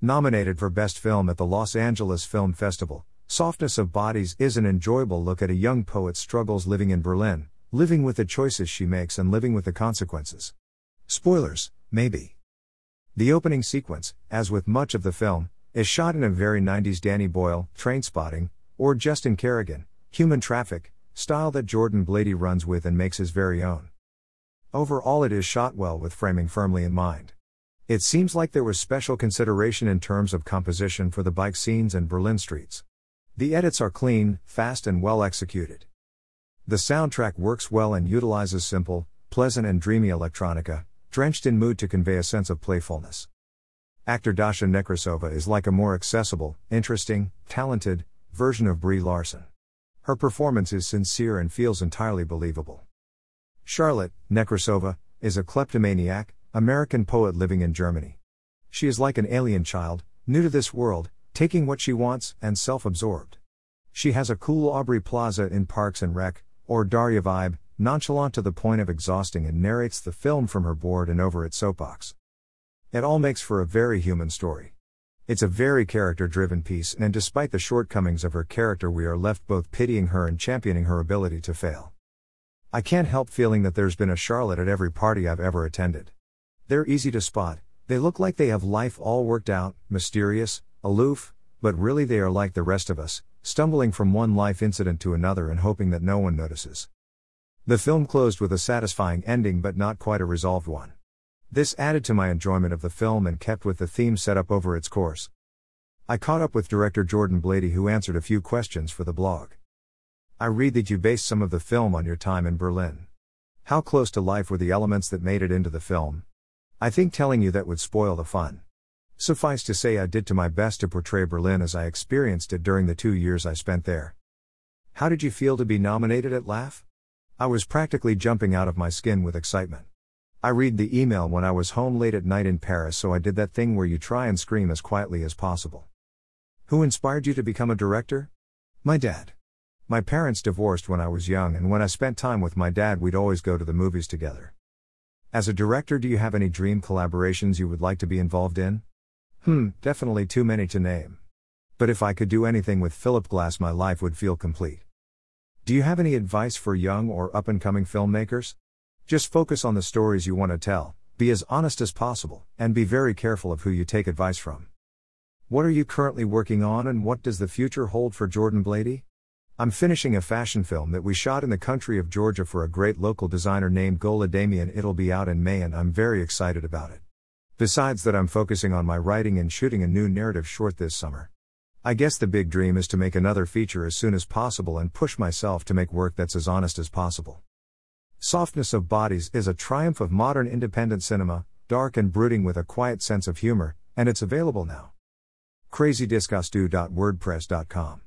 Nominated for Best Film at the Los Angeles Film Festival, Softness of Bodies is an enjoyable look at a young poet's struggles living in Berlin, living with the choices she makes and living with the consequences. Spoilers, maybe. The opening sequence, as with much of the film, is shot in a very 90s Danny Boyle, Trainspotting, or Justin Kerrigan, Human Traffic, style that Jordan Blady runs with and makes his very own. Overall, it is shot well with framing firmly in mind. It seems like there was special consideration in terms of composition for the bike scenes and Berlin streets. The edits are clean, fast, and well executed. The soundtrack works well and utilizes simple, pleasant, and dreamy electronica, drenched in mood to convey a sense of playfulness. Actor Dasha Nekrasova is like a more accessible, interesting, talented version of Brie Larson. Her performance is sincere and feels entirely believable. Charlotte, Nekrasova, is a kleptomaniac, American poet living in Germany. She is like an alien child, new to this world, taking what she wants, and self absorbed. She has a cool Aubrey Plaza in Parks and Rec, or Daria vibe, nonchalant to the point of exhausting, and narrates the film from her board and over its soapbox. It all makes for a very human story. It's a very character driven piece, and despite the shortcomings of her character, we are left both pitying her and championing her ability to fail. I can't help feeling that there's been a Charlotte at every party I've ever attended. They're easy to spot, they look like they have life all worked out, mysterious, aloof, but really they are like the rest of us, stumbling from one life incident to another and hoping that no one notices. The film closed with a satisfying ending but not quite a resolved one. This added to my enjoyment of the film and kept with the theme set up over its course. I caught up with director Jordan Blady, who answered a few questions for the blog. I read that you based some of the film on your time in Berlin. How close to life were the elements that made it into the film? I think telling you that would spoil the fun. Suffice to say, I did to my best to portray Berlin as I experienced it during the two years I spent there. How did you feel to be nominated at LAFF? I was practically jumping out of my skin with excitement. I read the email when I was home late at night in Paris, so I did that thing where you try and scream as quietly as possible. Who inspired you to become a director? My dad. My parents divorced when I was young, and when I spent time with my dad, we'd always go to the movies together. As a director, do you have any dream collaborations you would like to be involved in? Hmm, definitely too many to name. But if I could do anything with Philip Glass, my life would feel complete. Do you have any advice for young or up and coming filmmakers? Just focus on the stories you want to tell, be as honest as possible, and be very careful of who you take advice from. What are you currently working on and what does the future hold for Jordan Blady? I'm finishing a fashion film that we shot in the country of Georgia for a great local designer named Gola Damian. It'll be out in May and I'm very excited about it. Besides that, I'm focusing on my writing and shooting a new narrative short this summer. I guess the big dream is to make another feature as soon as possible and push myself to make work that's as honest as possible. Softness of Bodies is a triumph of modern independent cinema, dark and brooding with a quiet sense of humor, and it's available now. CrazyDiscussDo.wordpress.com